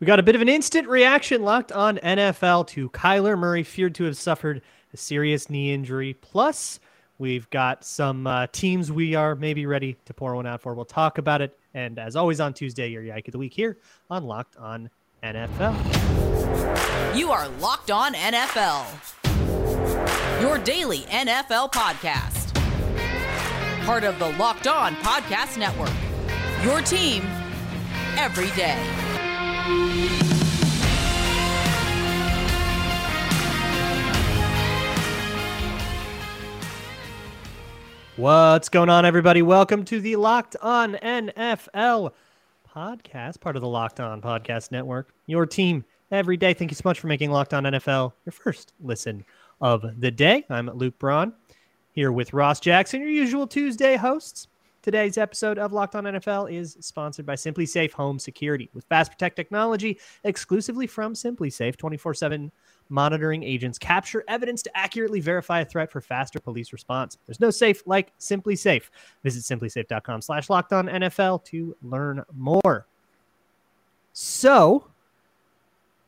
We got a bit of an instant reaction locked on NFL to Kyler Murray, feared to have suffered a serious knee injury. Plus, we've got some uh, teams we are maybe ready to pour one out for. We'll talk about it. And as always on Tuesday, your Yike of the Week here on Locked on NFL. You are Locked on NFL, your daily NFL podcast. Part of the Locked on Podcast Network, your team every day. What's going on, everybody? Welcome to the Locked On NFL podcast, part of the Locked On Podcast Network. Your team every day. Thank you so much for making Locked On NFL your first listen of the day. I'm Luke Braun here with Ross Jackson, your usual Tuesday hosts. Today's episode of Locked On NFL is sponsored by SimpliSafe Home Security with Fast Protect technology exclusively from SimpliSafe 24 7 monitoring agents capture evidence to accurately verify a threat for faster police response. There's no safe like SimpliSafe. Visit simplisafe.com slash locked on NFL to learn more. So,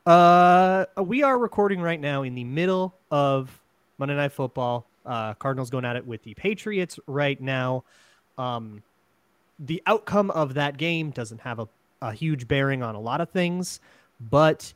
uh, we are recording right now in the middle of Monday Night Football. Uh, Cardinals going at it with the Patriots right now. Um, the outcome of that game doesn't have a, a huge bearing on a lot of things, but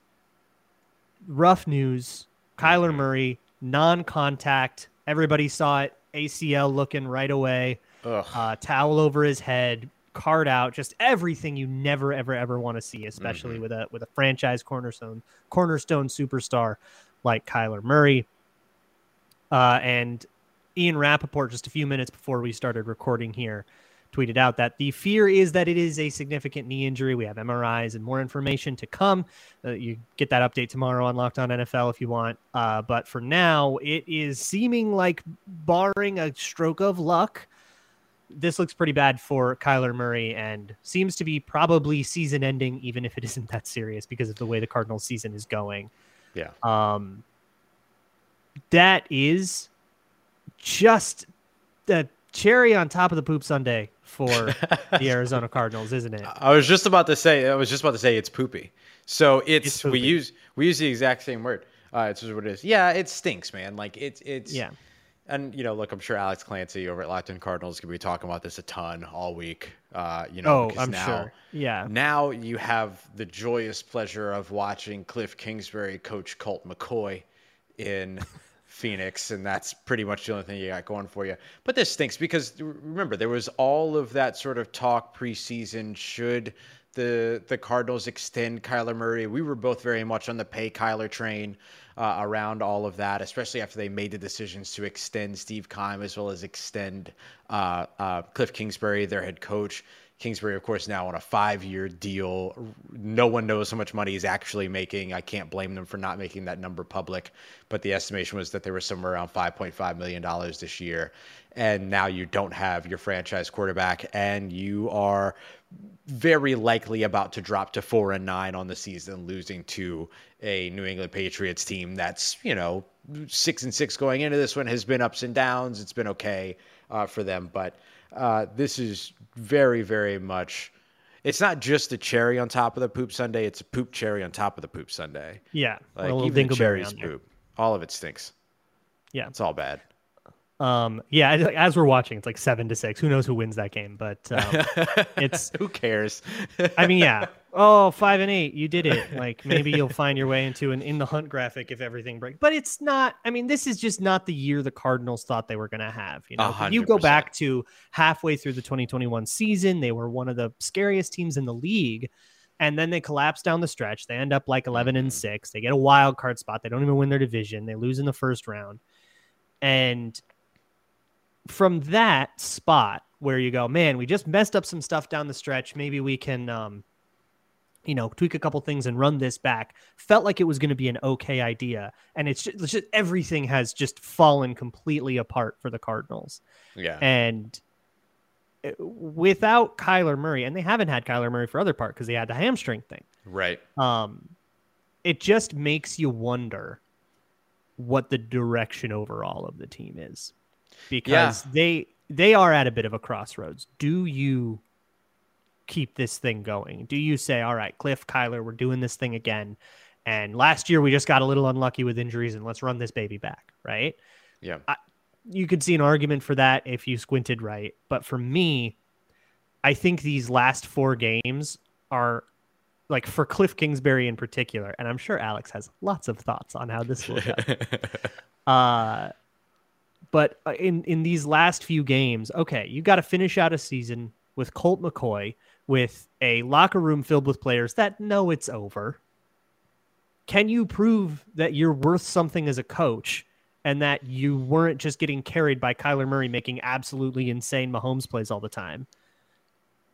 rough news. Kyler Murray, non contact. Everybody saw it. ACL looking right away. Uh, towel over his head, card out, just everything you never, ever, ever want to see, especially mm-hmm. with a with a franchise cornerstone cornerstone superstar like Kyler Murray. Uh, and Ian Rapoport, just a few minutes before we started recording here, tweeted out that the fear is that it is a significant knee injury. We have MRIs and more information to come. Uh, you get that update tomorrow on Locked On NFL if you want. Uh, but for now, it is seeming like, barring a stroke of luck, this looks pretty bad for Kyler Murray and seems to be probably season ending, even if it isn't that serious because of the way the Cardinals season is going. Yeah. Um, that is just the cherry on top of the poop sundae for the Arizona Cardinals, isn't it? I was just about to say. I was just about to say it's poopy. So it's, it's we use we use the exact same word. Uh, it's what it is. Yeah, it stinks, man. Like it's it's yeah. And you know, look, I'm sure Alex Clancy over at Locked On Cardinals could be talking about this a ton all week. Uh, you know, oh, I'm now, sure. Yeah. Now you have the joyous pleasure of watching Cliff Kingsbury coach Colt McCoy in Phoenix, and that's pretty much the only thing you got going for you. But this stinks because remember there was all of that sort of talk preseason. Should the the Cardinals extend Kyler Murray? We were both very much on the pay Kyler train uh, around all of that, especially after they made the decisions to extend Steve Keim as well as extend uh, uh, Cliff Kingsbury, their head coach. Kingsbury, of course, now on a five year deal. No one knows how much money he's actually making. I can't blame them for not making that number public, but the estimation was that they were somewhere around $5.5 million this year. And now you don't have your franchise quarterback, and you are very likely about to drop to four and nine on the season, losing to a New England Patriots team that's, you know, six and six going into this one has been ups and downs. It's been okay uh, for them, but uh, this is very, very much. It's not just a cherry on top of the poop sundae; it's a poop cherry on top of the poop sundae. Yeah, like even cherries poop. All of it stinks. Yeah, it's all bad. Um, yeah, as we're watching, it's like seven to six. Who knows who wins that game? But um, it's who cares. I mean, yeah. Oh, five and eight, you did it. Like maybe you'll find your way into an in the hunt graphic if everything breaks. But it's not. I mean, this is just not the year the Cardinals thought they were going to have. You know, you go back to halfway through the 2021 season, they were one of the scariest teams in the league. And then they collapse down the stretch. They end up like 11 and mm-hmm. six. They get a wild card spot. They don't even win their division. They lose in the first round. And from that spot where you go, man, we just messed up some stuff down the stretch. Maybe we can, um, you know, tweak a couple things and run this back. Felt like it was going to be an okay idea, and it's just, it's just, everything has just fallen completely apart for the Cardinals. Yeah, and uh, without Kyler Murray, and they haven't had Kyler Murray for other part because they had the hamstring thing. Right. Um, it just makes you wonder what the direction overall of the team is because yeah. they they are at a bit of a crossroads. Do you keep this thing going? Do you say, all right, Cliff, Kyler, we're doing this thing again? And last year we just got a little unlucky with injuries and let's run this baby back, right? Yeah. I, you could see an argument for that if you squinted right. But for me, I think these last four games are like for Cliff Kingsbury in particular, and I'm sure Alex has lots of thoughts on how this will go. uh, but uh, in in these last few games, okay, you got to finish out a season with Colt McCoy with a locker room filled with players that know it's over. Can you prove that you're worth something as a coach and that you weren't just getting carried by Kyler Murray making absolutely insane Mahomes plays all the time?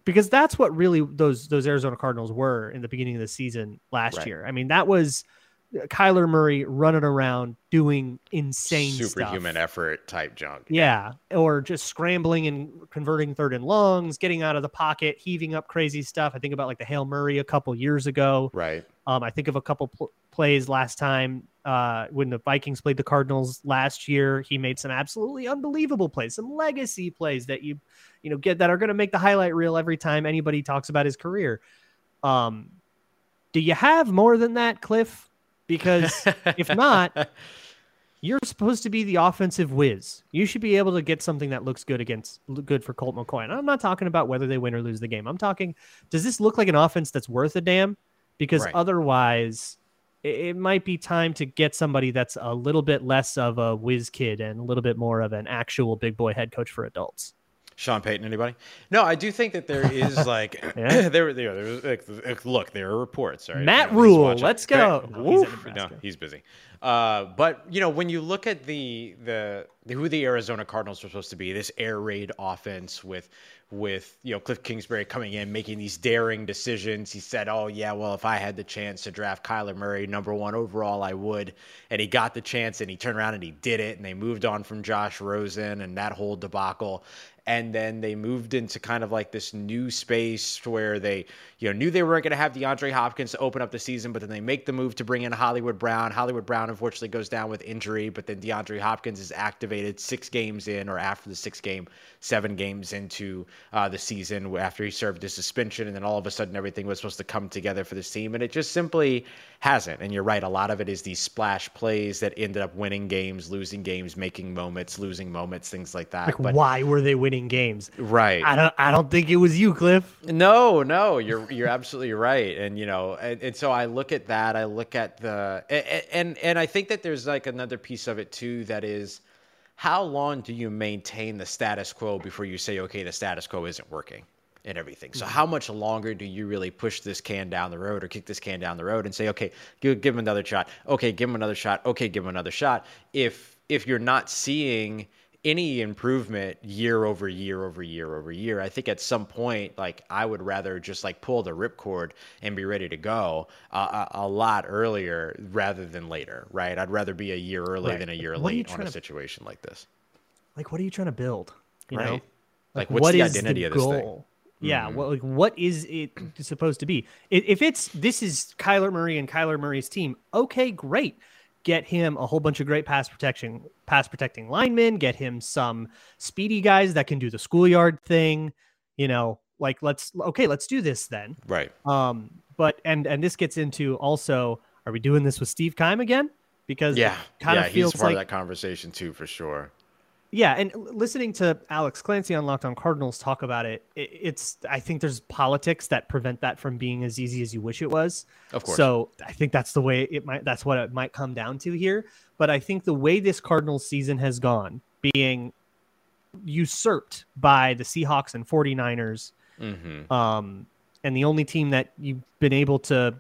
Because that's what really those those Arizona Cardinals were in the beginning of the season last Right. year. I mean, that was Kyler Murray running around doing insane Superhuman stuff. effort type junk. Yeah, or just scrambling and converting third and longs, getting out of the pocket, heaving up crazy stuff. I think about like the Hail Murray a couple years ago. Right. Um, I think of a couple pl- plays last time uh, when the Vikings played the Cardinals last year. He made some absolutely unbelievable plays, some legacy plays that you, you know, get that are going to make the highlight reel every time anybody talks about his career. Um, do you have more than that, Cliff? Because if not, you're supposed to be the offensive whiz. You should be able to get something that looks good against good for Colt McCoy. And I'm not talking about whether they win or lose the game. I'm talking, does this look like an offense that's worth a damn? Because Right. otherwise, it, it might be time to get somebody that's a little bit less of a whiz kid and a little bit more of an actual big boy head coach for adults. Sean Payton, anybody? No, I do think that there is like Yeah. there, there, there was like, like, look, there are reports. Right, Matt You know, Rhule, let's go. No, he's no, he's busy. Uh, but you know, when you look at the, the the who the Arizona Cardinals were supposed to be, this air raid offense with with you know Cliff Kingsbury coming in making these daring decisions. He said, "Oh yeah, well if I had the chance to draft Kyler Murray number one overall, I would." And he got the chance, and he turned around and he did it. And they moved on from Josh Rosen and that whole debacle and then they moved into kind of like this new space where they you know knew they weren't going to have DeAndre Hopkins to open up the season, but then they make the move to bring in Hollywood Brown. Hollywood Brown unfortunately goes down with injury, but then DeAndre Hopkins is activated six games in or after the six game, seven games into uh, the season after he served his suspension, and then all of a sudden everything was supposed to come together for this team, and it just simply hasn't. And you're right, a lot of it is these splash plays that ended up winning games, losing games, making moments, losing moments, things like that. Like, but why were they winning games? right, I don't. I don't think it was you, Cliff. no, no, you're you're absolutely right, and you know, and, and so I look at that. I look at the and, and and I think that there's like another piece of it too that is, how long do you maintain the status quo before you say, okay, the status quo isn't working and everything? So mm-hmm. how much longer do you really push this can down the road or kick this can down the road and say, okay, give, give him another shot, okay, give him another shot, okay, give him another shot. If if you're not seeing any improvement year over year over year over year. I think at some point, like I would rather just like pull the ripcord and be ready to go uh, a, a lot earlier rather than later, right? I'd rather be a year early Right. than a year What late on a to- situation like this. Like, what are you trying to build? You know, Right. Like, what's what the is identity of this thing? goal? Yeah, Mhm. what like what is it supposed to be? If it's this is Kyler Murray and Kyler Murray's team, okay, great. Get him a whole bunch of great pass protection, pass protecting linemen. Get him some speedy guys that can do the schoolyard thing. You know, like let's okay, let's do this then. Right. Um, but and and this gets into also, are we doing this with Steve Keim again? Because Yeah. kind yeah, of feels he's part like of that conversation too, for sure. Yeah, and listening to Alex Clancy on Locked On Cardinals talk about it, it's I think there's politics that prevent that from being as easy as you wish it was. Of course. So I think that's the way it might. That's what it might come down to here. But I think the way this Cardinals season has gone, being usurped by the Seahawks and 49ers, Mm-hmm. um, and the only team that you've been able to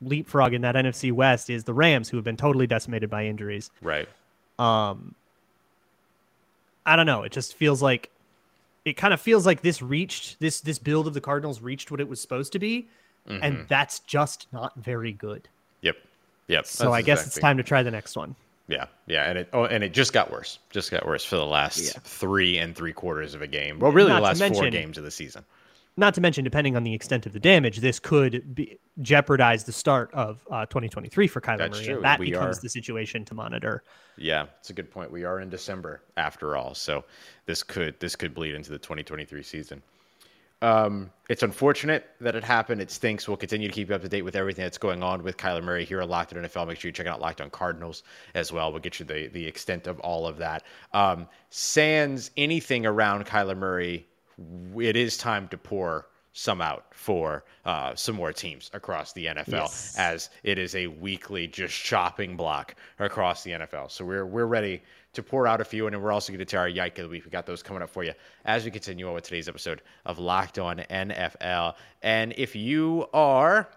leapfrog in that NFC West is the Rams, who have been totally decimated by injuries. Right. Um, I don't know. It just feels like it kind of feels like this reached this this build of the Cardinals reached what it was supposed to be, Mm-hmm. and that's just not very good. Yep. Yep. So That's I guess it's time to try the next one. Yeah, yeah, and it oh, and it just got worse. Just got worse for the last Yeah. three and three quarters of a game. Well, really, Not the last four games of the season. Not to mention, depending on the extent of the damage, this could be, jeopardize the start of uh, 2023 for Kyler That's Murray, true. and that We becomes are- the situation to monitor. Yeah, it's a good point. We are in December after all, so this could this could bleed into the 2023 season. Um, it's unfortunate that it happened. It stinks. We'll continue to keep you up to date with everything that's going on with Kyler Murray here at Locked On NFL. Make sure you check out Locked On Cardinals as well. We'll get you the the extent of all of that. Um, sans anything around Kyler Murray, it is time to pour some out for uh, some more teams across the NFL, yes. as it is a weekly just shopping block across the NFL. So we're we're ready to pour out a few, and then we're also going to tell our yike of the week. We got those coming up for you as we continue on with today's episode of Locked On NFL. And if you are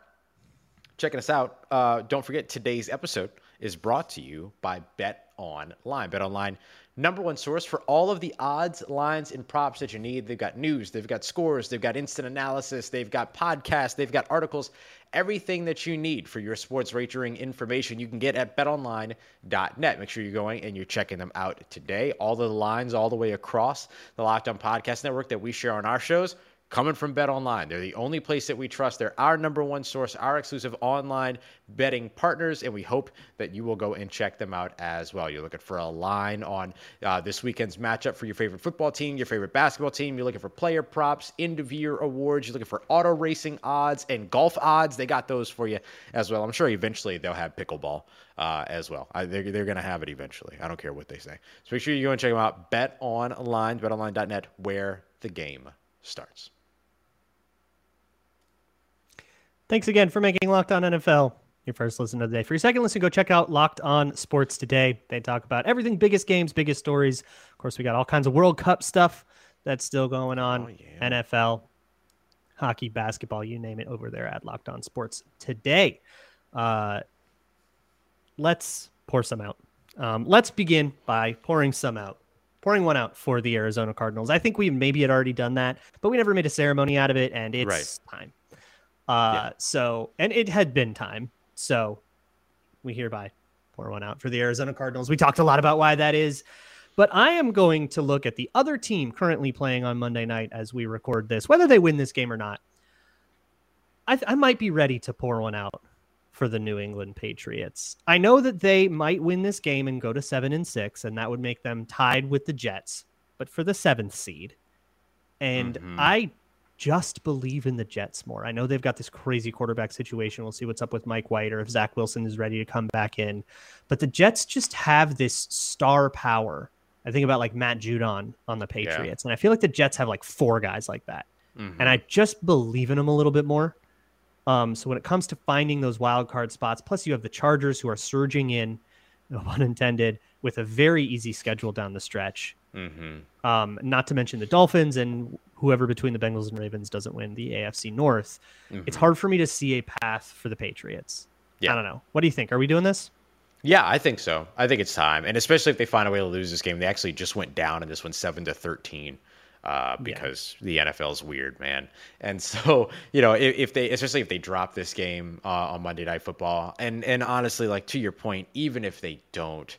checking us out, uh, don't forget today's episode is brought to you by Bet Online. Bet Online number one source for all of the odds, lines, and props that you need. They've got news, they've got scores, they've got instant analysis, they've got podcasts, they've got articles, everything that you need for your sports wagering information you can get at betonline.net. Make sure you're going and you're checking them out today. All the lines all the way across the Locked On Podcast Network that we share on our shows coming from Bet Online. They're the only place that we trust. They're our number one source, our exclusive online betting partners, and we hope that you will go and check them out as well. You're looking for a line on uh, this weekend's matchup for your favorite football team, your favorite basketball team. You're looking for player props, end of year awards. You're looking for auto racing odds and golf odds. They got those for you as well. I'm sure eventually they'll have pickleball. Uh, as well. I, they're they're going to have it eventually. I don't care what they say. So make sure you go and check them out. Bet online, betonline.net, where the game starts. Thanks again for making Locked On NFL your first listen of the day. For your second listen, go check out Locked On Sports Today. They talk about everything biggest games, biggest stories. Of course, we got all kinds of World Cup stuff that's still going on, oh, yeah. NFL, hockey, basketball, you name it, over there at Locked On Sports Today. Uh, let's pour some out. Um, let's begin by pouring some out. Pouring one out for the Arizona Cardinals. I think we maybe had already done that, but we never made a ceremony out of it, and it's right. time. Uh, yeah. So, and it had been time. So we hereby pour one out for the Arizona Cardinals. We talked a lot about why that is. But I am going to look at the other team currently playing on Monday night as we record this, whether they win this game or not. I, th- I might be ready to pour one out for the New England Patriots. I know that they might win this game and go to seven and six, and that would make them tied with the Jets, but for the seventh seed. And mm-hmm. I just believe in the Jets more. I know they've got this crazy quarterback situation. We'll see what's up with Mike White or if Zach Wilson is ready to come back in. But the Jets just have this star power. I think about like Matt Judon on the Patriots. Yeah. And I feel like the Jets have like four guys like that. Mm-hmm. And I just believe in them a little bit more. Um, so when it comes to finding those wild card spots, plus you have the Chargers who are surging in, no pun intended, with a very easy schedule down the stretch. Mm-hmm. Um, not to mention the Dolphins and whoever between the Bengals and Ravens doesn't win the AFC North. Mm-hmm. It's hard for me to see a path for the Patriots. Yeah. I don't know. What do you think? Are we doing this? Yeah, I think so. I think it's time, and especially if they find a way to lose this game. They actually just went down in this one, seven to thirteen, uh, because yeah. the NFL is weird, man. And so, you know, if, if, they, especially if they drop this game uh, on Monday Night Football, and and honestly, like to your point, even if they don't,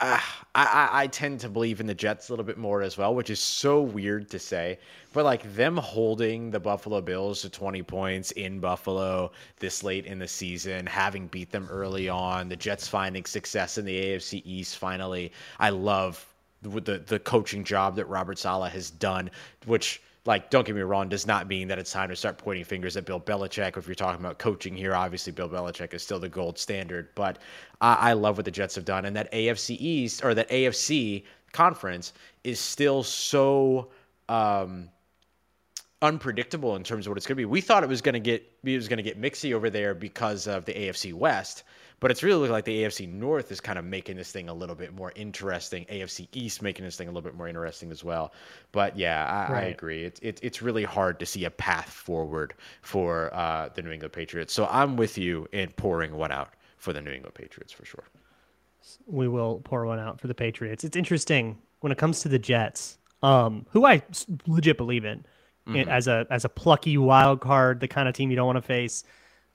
uh, I, I tend to believe in the Jets a little bit more as well, which is so weird to say. But like them holding the Buffalo Bills to 20 points in Buffalo this late in the season, having beat them early on, the Jets finding success in the AFC East finally. I love the, the, the coaching job that Robert Saleh has done, which like, don't get me wrong, does not mean that it's time to start pointing fingers at Bill Belichick. If you're talking about coaching here, obviously Bill Belichick is still the gold standard. But I, I love what the Jets have done, and that AFC East or that AFC conference is still so um, unpredictable in terms of what it's going to be. We thought it was going to get it was going to get mixy over there because of the AFC West, but it's really looking like the AFC North is kind of making this thing a little bit more interesting. AFC East making this thing a little bit more interesting as well. But yeah, I, right. I agree. It's it, it's really hard to see a path forward for uh, the New England Patriots. So I'm with you in pouring one out for the New England Patriots for sure. We will pour one out for the Patriots. It's interesting when it comes to the Jets, um, who I legit believe in, mm-hmm. as a as a plucky wild card, the kind of team you don't want to face.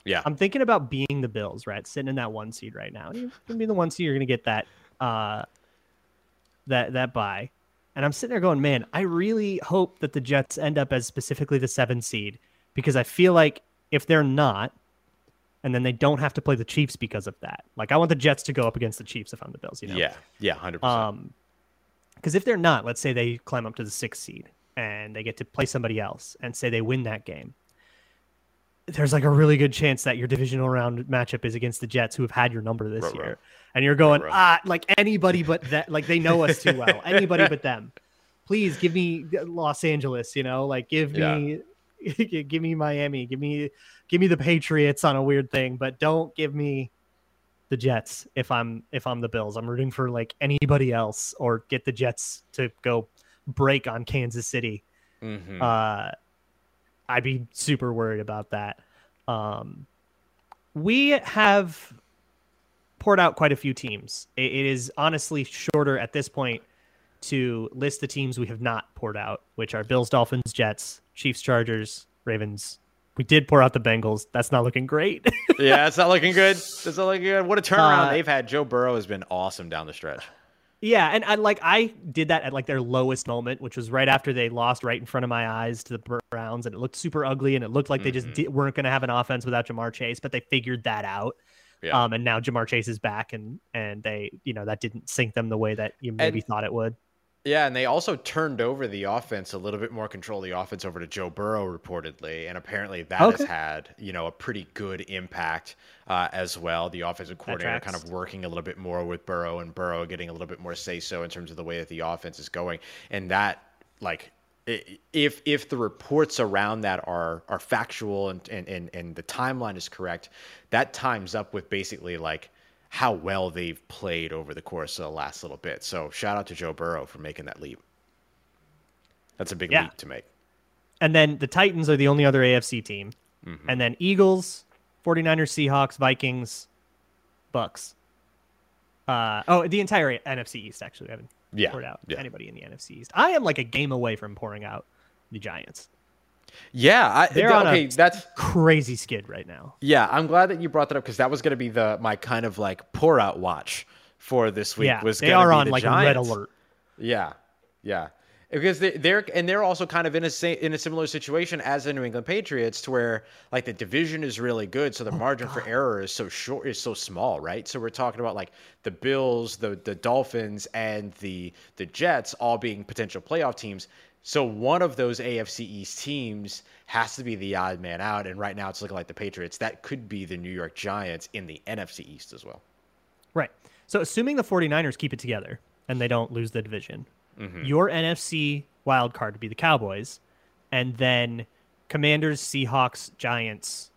Yeah. I'm thinking about being the Bills, right? Sitting in that one seed right now. You're gonna be the one seed, you're gonna get that uh that that buy. And I'm sitting there going, man, I really hope that the Jets end up as specifically the seven seed because I feel like if they're not, and then they don't have to play the Chiefs because of that. Like I want the Jets to go up against the Chiefs if I'm the Bills, you know? Yeah, yeah, hundred um, percent. Because if they're not, let's say they climb up to the sixth seed, and they get to play somebody else and say they win that game, there's like a really good chance that your divisional round matchup is against the Jets who have had your number this Ruh-roh. year. And you're going, Ruh-roh. ah, like anybody but that, like they know us too well. anybody but them. Please give me Los Angeles, you know, like give me give me Miami, give me give me the Patriots on a weird thing, but don't give me the Jets if I'm if I'm the Bills. I'm rooting for like anybody else or get the Jets to go break on Kansas City. Mhm. Uh I'd be super worried about that. Um we have poured out quite a few teams. It- it is honestly shorter at this point to list the teams we have not poured out, which are Bills, Dolphins, Jets, Chiefs, Chargers, Ravens. We did pour out the Bengals. That's not looking great. yeah, it's not looking good. It's not looking good. What a turnaround Uh, they've had. Joe Burrow has been awesome down the stretch. Yeah, and I like I did that at like their lowest moment, which was right after they lost right in front of my eyes to the Browns, and it looked super ugly, and it looked like they just Mhm. di- weren't going to have an offense without Ja'Marr Chase, but they figured that out. Yeah. Um, and now Ja'Marr Chase is back, and and they, you know, that didn't sink them the way that you maybe And- thought it would. Yeah, and they also turned over the offense a little bit more control of the offense over to Joe Burrow reportedly, and apparently that Okay. has had you know a pretty good impact uh, as well. The offensive coordinator kind of working a little bit more with Burrow, and Burrow getting a little bit more say so in terms of the way that the offense is going, and that like if if the reports around that are are factual and and and, and the timeline is correct, that times up with basically like how well they've played over the course of the last little bit. So shout out to Joe Burrow for making that leap. That's a big Yeah. leap to make. And then the Titans are the only other AFC team. Mm-hmm. And then Eagles, 49ers, Seahawks, Vikings, Bucks. Uh, oh, the entire NFC East, actually. I haven't Yeah, poured out yeah. anybody in the NFC East. I am like a game away from pouring out the Giants. Yeah, I, They're on a- okay. That's Crazy skid right now. yeah. I'm glad that you brought that up because that was going to be the my kind of like pour out watch for this week. yeah, was they are be on the like Giants. red alert. Yeah, yeah. Because they, they're and they're also kind of in a in a similar situation as the New England Patriots, to where like the division is really good, so the oh, margin for error is so short, is so small, right? So we're talking about like the Bills, the the Dolphins, and the the Jets all being potential playoff teams. So one of those AFC East teams has to be the odd man out, and right now it's looking like the Patriots. That could be the New York Giants in the NFC East as well. Right. So assuming the 49ers keep it together and they don't lose the division, Mm-hmm. your NFC wild card would be the Cowboys, and then Commanders, Seahawks, Giants.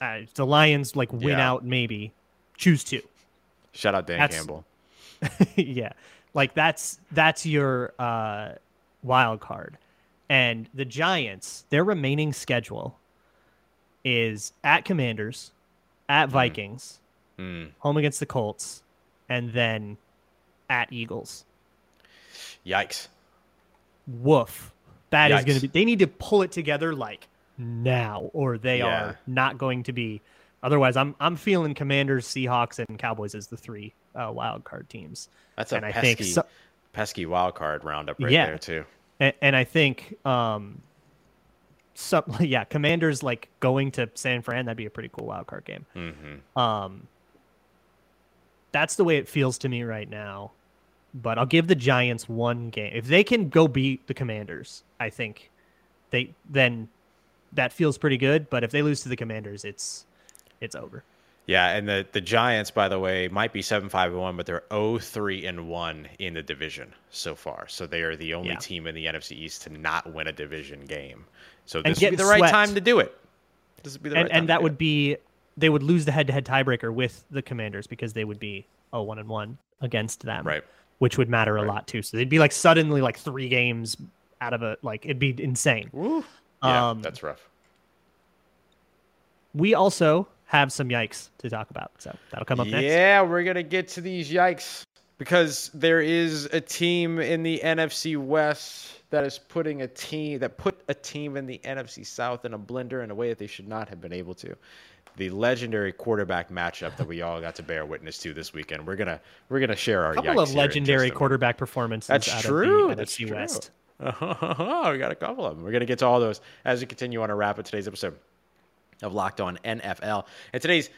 Uh, the Lions like win Yeah. out, maybe choose two. Shout out Dan That's- Campbell. yeah, like that's that's your uh, wild card, and the Giants. Their remaining schedule is at Commanders, at Vikings, Mm. home against the Colts, and then at Eagles. Yikes. Woof. That is going to be. They need to pull it together like now, or they Yeah. are not going to be. Otherwise, I'm I'm feeling Commanders, Seahawks, and Cowboys as the three uh, wild card teams. That's a And I pesky, think so- pesky wild card roundup right Yeah. there too. and, and I think um, some yeah, Commanders like going to San Fran. That'd be a pretty cool wild card game. hmm Um, that's the way it feels to me right now. But I'll give the Giants one game if they can go beat the Commanders. I think they then that feels pretty good. But if they lose to the Commanders, it's it's over. Yeah, and the the Giants, by the way, might be seven five and one, but they're 0-3 and one in the division so far. So they are the only Yeah. team in the NFC East to not win a division game. So this would be the right swept. time to do it. This would be the and right time and to that would it. be they would lose the head-to-head tiebreaker with the Commanders because they would be oh one and one against them, right. Which would matter a lot too. So they'd be like suddenly like three games out of a like it'd be insane. Woo. Yeah, Um, that's rough. We also have some yikes to talk about, so that'll come up next. Yeah, we're gonna get to these yikes because there is a team in the NFC West that is putting a team that put a team in the NFC South in a blender in a way that they should not have been able to. The legendary quarterback matchup that we all got to bear witness to this weekend. We're gonna we're gonna share our A couple yikes of legendary just a minute. quarterback performances That's out true. of the That's NFC true. West. we got a couple of them. We're going to get to all those as we continue on a wrap of today's episode of Locked On NFL. And today's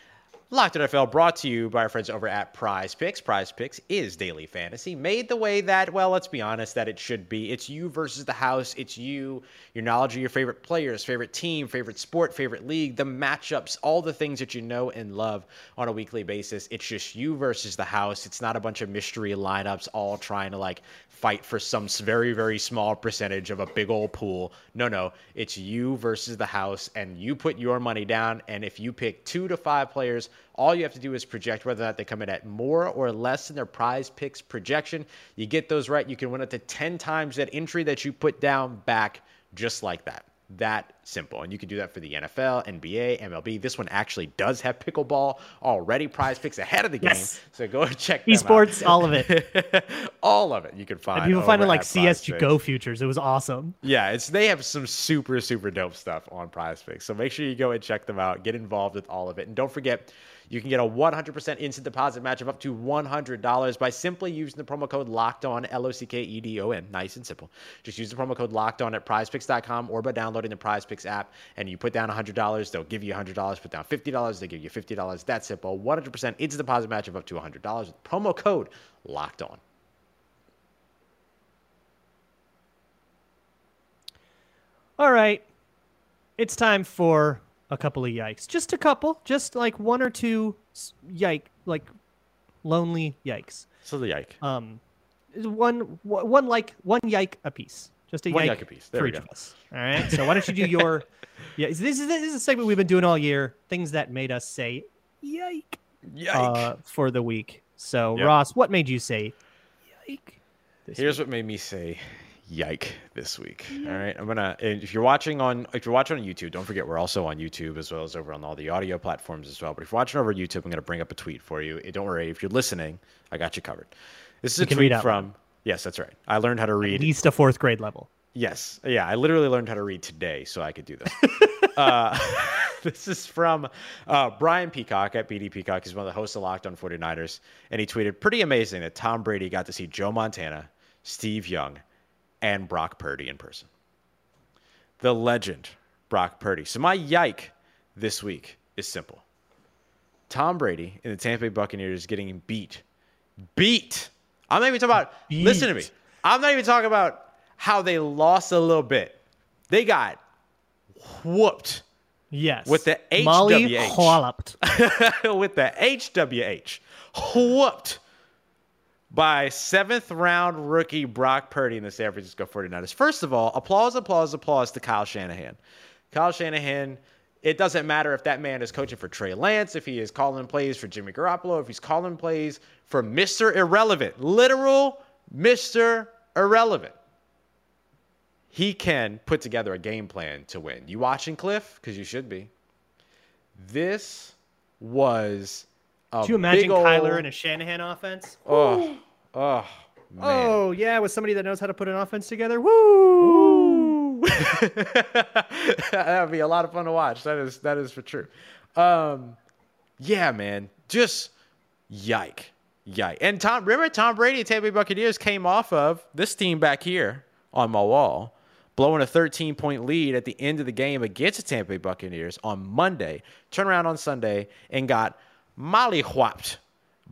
Locked On NFL brought to you by our friends over at Prize Picks. Prize Picks is daily fantasy made the way that, well, let's be honest, that it should be. It's you versus the house. It's you, your knowledge of your favorite players, favorite team, favorite sport, favorite league, the matchups, all the things that you know and love on a weekly basis. It's just you versus the house. It's not a bunch of mystery lineups all trying to like fight for some very, very small percentage of a big old pool. No, no, it's you versus the house, and you put your money down. And if you pick two to five players, all you have to do is project whether or not they come in at more or less than their prize picks projection. You get those right, you can win up to 10 times that entry that you put down back just like that that simple. And you can do that for the NFL, NBA, MLB. This one actually does have pickleball already prize picks ahead of the game. Yes. So go check Esports, all of it. all of it you can find. And people find it like at Prize Picks. CSGO futures. It was awesome. Yeah, it's they have some super super dope stuff on Prize Picks. So make sure you go and check them out. Get involved with all of it, and don't forget. You can get a 100% instant deposit match of up to $100 by simply using the promo code Locked On L O C K E D O N. Nice and simple. Just use the promo code Locked On at PrizePicks.com or by downloading the PrizePicks app. And you put down $100, they'll give you $100. Put down $50, they give you $50. That's simple. 100% instant deposit match of up to $100 with promo code Locked On. All right. It's time for a couple of yikes. Just a couple. Just like one or two yike, like lonely yikes. So the yike. Um, one, one one like one yike a piece. Just a One yike, yike piece There for each go. of us. All right. So why don't you do your? yeah, this is this is a segment we've been doing all year. Things that made us say yike, Yike. uh, for the week. So Yep. Ross, what made you say yike? Here's what made me say yike this week. All right. I'm gonna and if you're watching on if you're watching on YouTube, don't forget we're also on YouTube as well as over on all the audio platforms as well. But if you're watching over YouTube, I'm gonna bring up a tweet for you. Don't worry, if you're listening, I got you covered. This is You a tweet from Yes, that's right. I learned how to At read. least a fourth grade level. Yes. Yeah, I literally learned how to read today so I could do this. uh, this is from uh, Brian Peacock at BD Peacock. He's one of the hosts of Locked on 49ers. And he tweeted, pretty amazing that Tom Brady got to see Joe Montana, Steve Young, and Brock Purdy in person. The legend, Brock Purdy. So my yike this week is simple. Tom Brady and the Tampa Bay Buccaneers getting beat. Beat. I'm not even talking about, listen to me. I'm not even talking about how they lost a little bit. They got whooped Yes. With the Molly HWH. walloped. with the HWH. Whooped by seventh round rookie Brock Purdy in the San Francisco 49ers. First of all, applause, applause, applause to Kyle Shanahan. Kyle Shanahan, it doesn't matter if that man is coaching for Trey Lance, if he is calling plays for Jimmy Garoppolo, if he's calling plays for Mr. Irrelevant, literal Mr. Irrelevant. He can put together a game plan to win. You watching Cliff? Because you should be. This was Could you imagine big ol- Kyler in a Shanahan offense? Oh, oh, man. Oh yeah, with somebody that knows how to put an offense together. Woo! that would be a lot of fun to watch. That is that is for true. Um, yeah, man, just yike, yike. And Tom, remember Tom Brady, and Tampa Bay Buccaneers came off of this team back here on my wall, blowing a 13 point lead at the end of the game against the Tampa Bay Buccaneers on Monday. Turn around on Sunday and got mollywhopped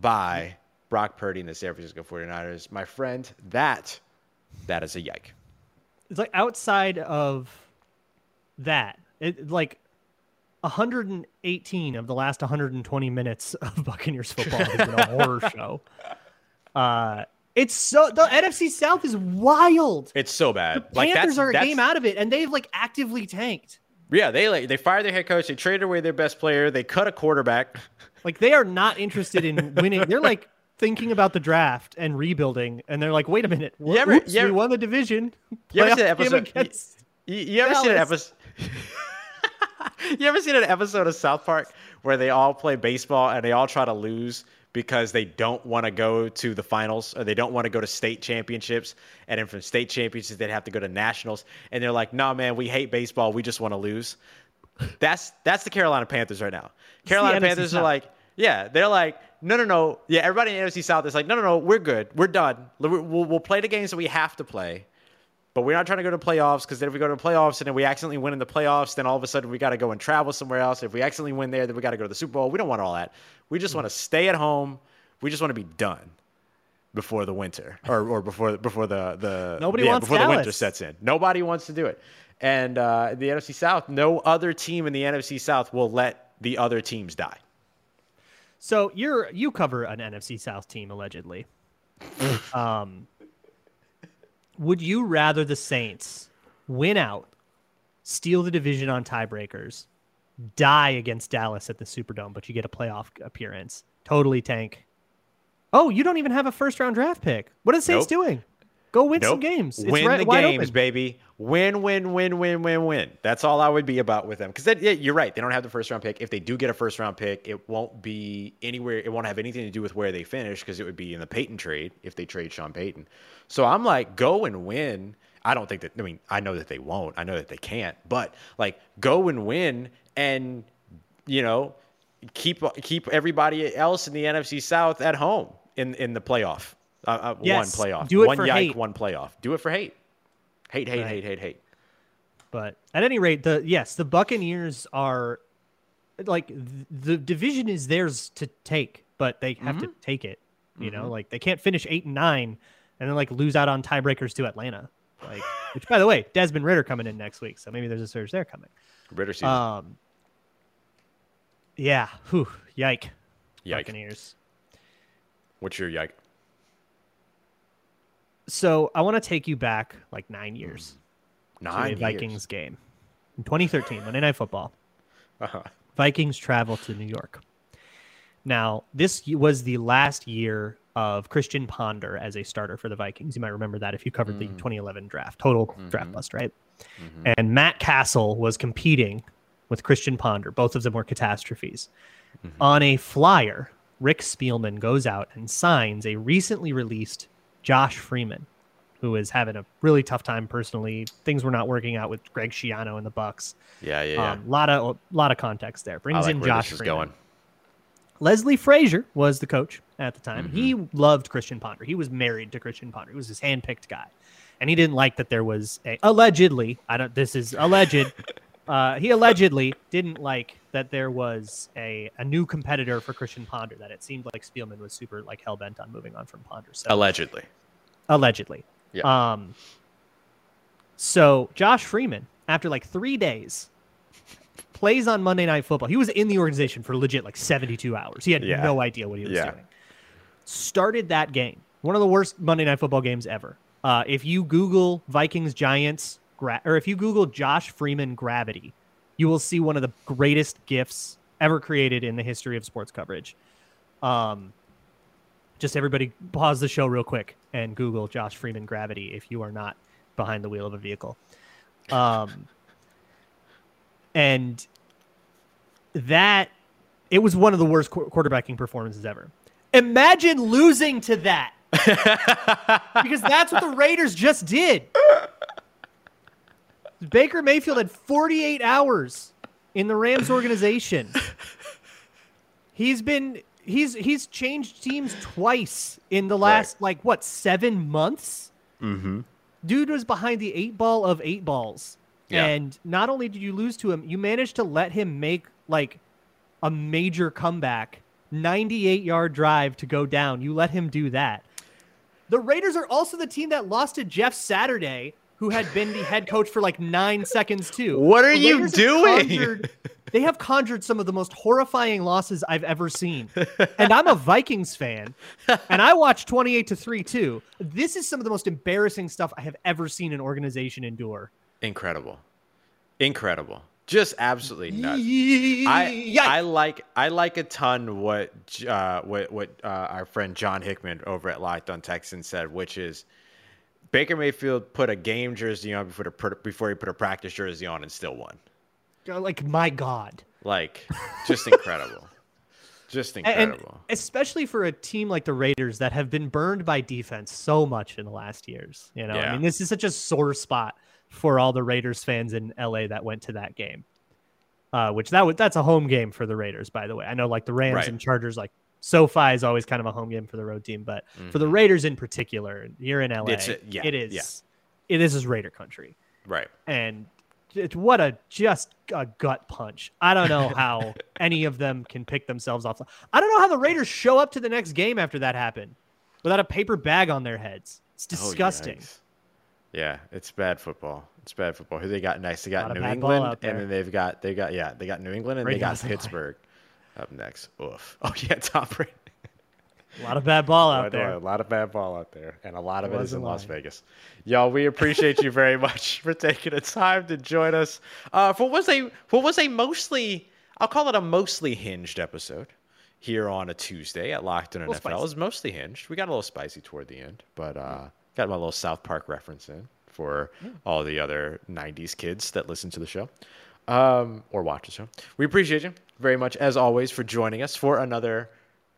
by Brock Purdy and the San Francisco 49ers. My friend, that that is a yike. It's like outside of that, it like 118 of the last 120 minutes of Buccaneers football has been a horror show. Uh, it's so the NFC South is wild. It's so bad. The like Panthers are a that's- game out of it, and they've like actively tanked. Yeah, they like they fired their head coach. They traded away their best player. They cut a quarterback. Like they are not interested in winning. They're like thinking about the draft and rebuilding, and they're like, "Wait a minute, You ever- Oops, you ever- we won the division." You ever Playoff see that game episode? You, you ever seen an episode? you ever seen an episode of South Park where they all play baseball and they all try to lose because they don't want to go to the finals or they don't want to go to state championships and then from state championships they'd have to go to nationals and they're like, "No, man, we hate baseball. We just want to lose." That's that's the Carolina Panthers right now. Carolina Panthers are like, yeah, they're like, no, no, no. Yeah, everybody in the NFC South is like, no, no, no, we're good. We're done. We'll, we'll play the games that we have to play, but we're not trying to go to playoffs because then if we go to playoffs and then we accidentally win in the playoffs, then all of a sudden we got to go and travel somewhere else. If we accidentally win there, then we got to go to the Super Bowl. We don't want all that. We just want to stay at home. We just want to be done before the winter or, or before before the the Nobody yeah, wants before the winter sets in. Nobody wants to do it. And uh, the NFC South, no other team in the NFC South will let the other teams die. So you're you cover an NFC South team allegedly. um, would you rather the Saints win out, steal the division on tiebreakers, die against Dallas at the Superdome, but you get a playoff appearance, totally tank? Oh, you don't even have a first round draft pick. What are the Saints Nope. doing? Go win some games. It's win right- the games, open. baby. Win, win, win, win, win, win. That's all I would be about with them. Because yeah, you're right. They don't have the first round pick. If they do get a first round pick, it won't be anywhere. It won't have anything to do with where they finish because it would be in the Peyton trade if they trade Sean Payton. So I'm like, go and win. I don't think that. I mean, I know that they won't. I know that they can't. But like, go and win, and you know, keep keep everybody else in the NFC South at home in in the playoff. Uh, uh, Yes, one playoff. do it one for yike, hate. one playoff. Do it for hate. Hate, hate, Right. hate, hate, hate. But at any rate, the yes, the Buccaneers are like the division is theirs to take, but they have to take it. You know, like they can't finish eight and nine and then like lose out on tiebreakers to Atlanta. Like, which by the way, Desmond Ridder coming in next week, so maybe there's a surge there coming. Ridder season. Um, yeah, whew, yike, yike. Buccaneers. What's your yike? So I want to take you back like nine years mm. a Nine years. Vikings game in 2013, Monday Night Football. Uh-huh. Vikings travel to New York. Now, this was the last year of Christian Ponder as a starter for the Vikings. You might remember that if you covered the mm. 2011 draft, total draft mm-hmm. bust, right? Mm-hmm. And Matt Cassel was competing with Christian Ponder. Both of them were catastrophes. Mm-hmm. On a flyer, Rick Spielman goes out and signs a recently released Josh Freeman, who is having a really tough time personally. Things were not working out with Greg Schiano and the Bucks. Yeah, yeah, yeah. Um, lot of lot of context there. Brings like in Josh Freeman. going. Leslie Frazier was the coach at the time. He Mm-hmm. loved Christian Ponder. He was married to Christian Ponder. He was his handpicked guy, and he didn't like that there was a allegedly. I don't. This is alleged. uh, he allegedly didn't like that there was a, a new competitor for Christian Ponder. That it seemed like Spielman was super like hell bent on moving on from Ponder. So Allegedly. Allegedly. Yeah. Um. So Josh Freeman, after like three days, plays on Monday Night Football. He was in the organization for legit like 72 hours. He had Yeah. no idea what he was Yeah. doing. Started that game. One of the worst Monday Night Football games ever. Uh, if you Google Vikings Giants, gra- or if you Google Josh Freeman gravity, you will see one of the greatest gifs ever created in the history of sports coverage. Um, just everybody pause the show real quick and Google Josh Freeman gravity if you are not behind the wheel of a vehicle. Um, and that it was one of the worst qu- quarterbacking performances ever. Imagine losing to that because that's what the Raiders just did. Baker Mayfield had 48 hours in the Rams organization. He's been he's he's changed teams twice in the last like what seven months. Mm-hmm. Dude was behind the eight ball of eight balls, Yeah. and not only did you lose to him, you managed to let him make like a major comeback, 98 yard drive to go down. You let him do that. The Raiders are also the team that lost to Jeff Saturday, who had been the head coach for like nine seconds too. What are The you doing? conjured- they have conjured some of the most horrifying losses I've ever seen. And I'm a Vikings fan, and I watched 28 to 3 too. This is some of the most embarrassing stuff I have ever seen an organization endure. Incredible. Incredible. Just absolutely nuts. I I like I like a ton what uh, what what uh, our friend John Hickman over at Locked On Texans said, which is Baker Mayfield put a game jersey on before the, before he put a practice jersey on and still won. like my god. Like just incredible, just incredible. And especially for a team like the Raiders that have been burned by defense so much in the last years. You know, I mean, this is such a sore spot for all the Raiders fans in LA that went to that game. Uh, which that was that's a home game for the Raiders, by the way. I know like the Rams Right. and Chargers, like SoFi is always kind of a home game for the road team, but for the Raiders in particular, here in LA, Mm-hmm. It's a- yeah, it is yeah. this is Raider country, Right. and it, what a just a gut punch. I don't know how any of them can pick themselves off. I don't know how the Raiders show up to the next game after that happened without a paper bag on their heads. It's Oh, disgusting. yikes. yeah, it's bad football. It's bad football. Who they got next? They got New England, and then they've got they got yeah they got New England and they got doesn't play. Up next. Oof. Oh yeah, Tom Brady. a lot of bad ball out there. A lot of bad ball out there, and a lot of It it is in Las. Vegas. Y'all, we appreciate you very much for taking the time to join us uh, for what was a what was a mostly I'll call it a mostly hinged episode here on a Tuesday at Locked On NFL. spicy. It was mostly hinged. We got a little spicy toward the end, but uh, got my little South Park reference in for all the other '90s kids that listen to the show um, or watch the show. We appreciate you very much, as always, for joining us for another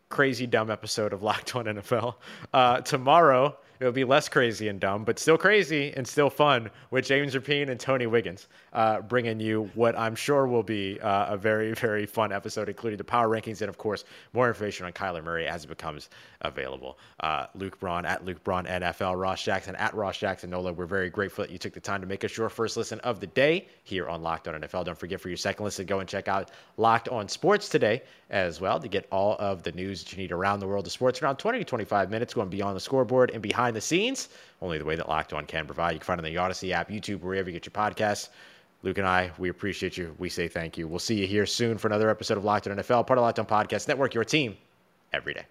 crazy dumb episode of Locked On NFL. Uh, tomorrow it'll be less crazy and dumb, but still crazy and still fun with James Rapien and Tony Wiggins, uh, bringing you what I'm sure will be uh, a very very fun episode, including the power rankings and of course more information on Kyler Murray as it becomes available. Uh, Luke Braun at Luke Braun NFL, Ross Jackson at Ross Jackson Nola. We're very grateful that you took the time to make us your first listen of the day here on Locked On NFL. Don't forget for your second listen, go and check out Locked On Sports today as well to get all of the news that you need around the world of sports around 20 to 25 minutes going beyond the scoreboard and behind the scenes. Only the way that Locked On can provide. You can find it on the Odyssey app, YouTube, wherever you get your podcasts. Luke and I, we appreciate you. We say thank you. We'll see you here soon for another episode of Locked On NFL, part of Locked On Podcast Network, your team every day.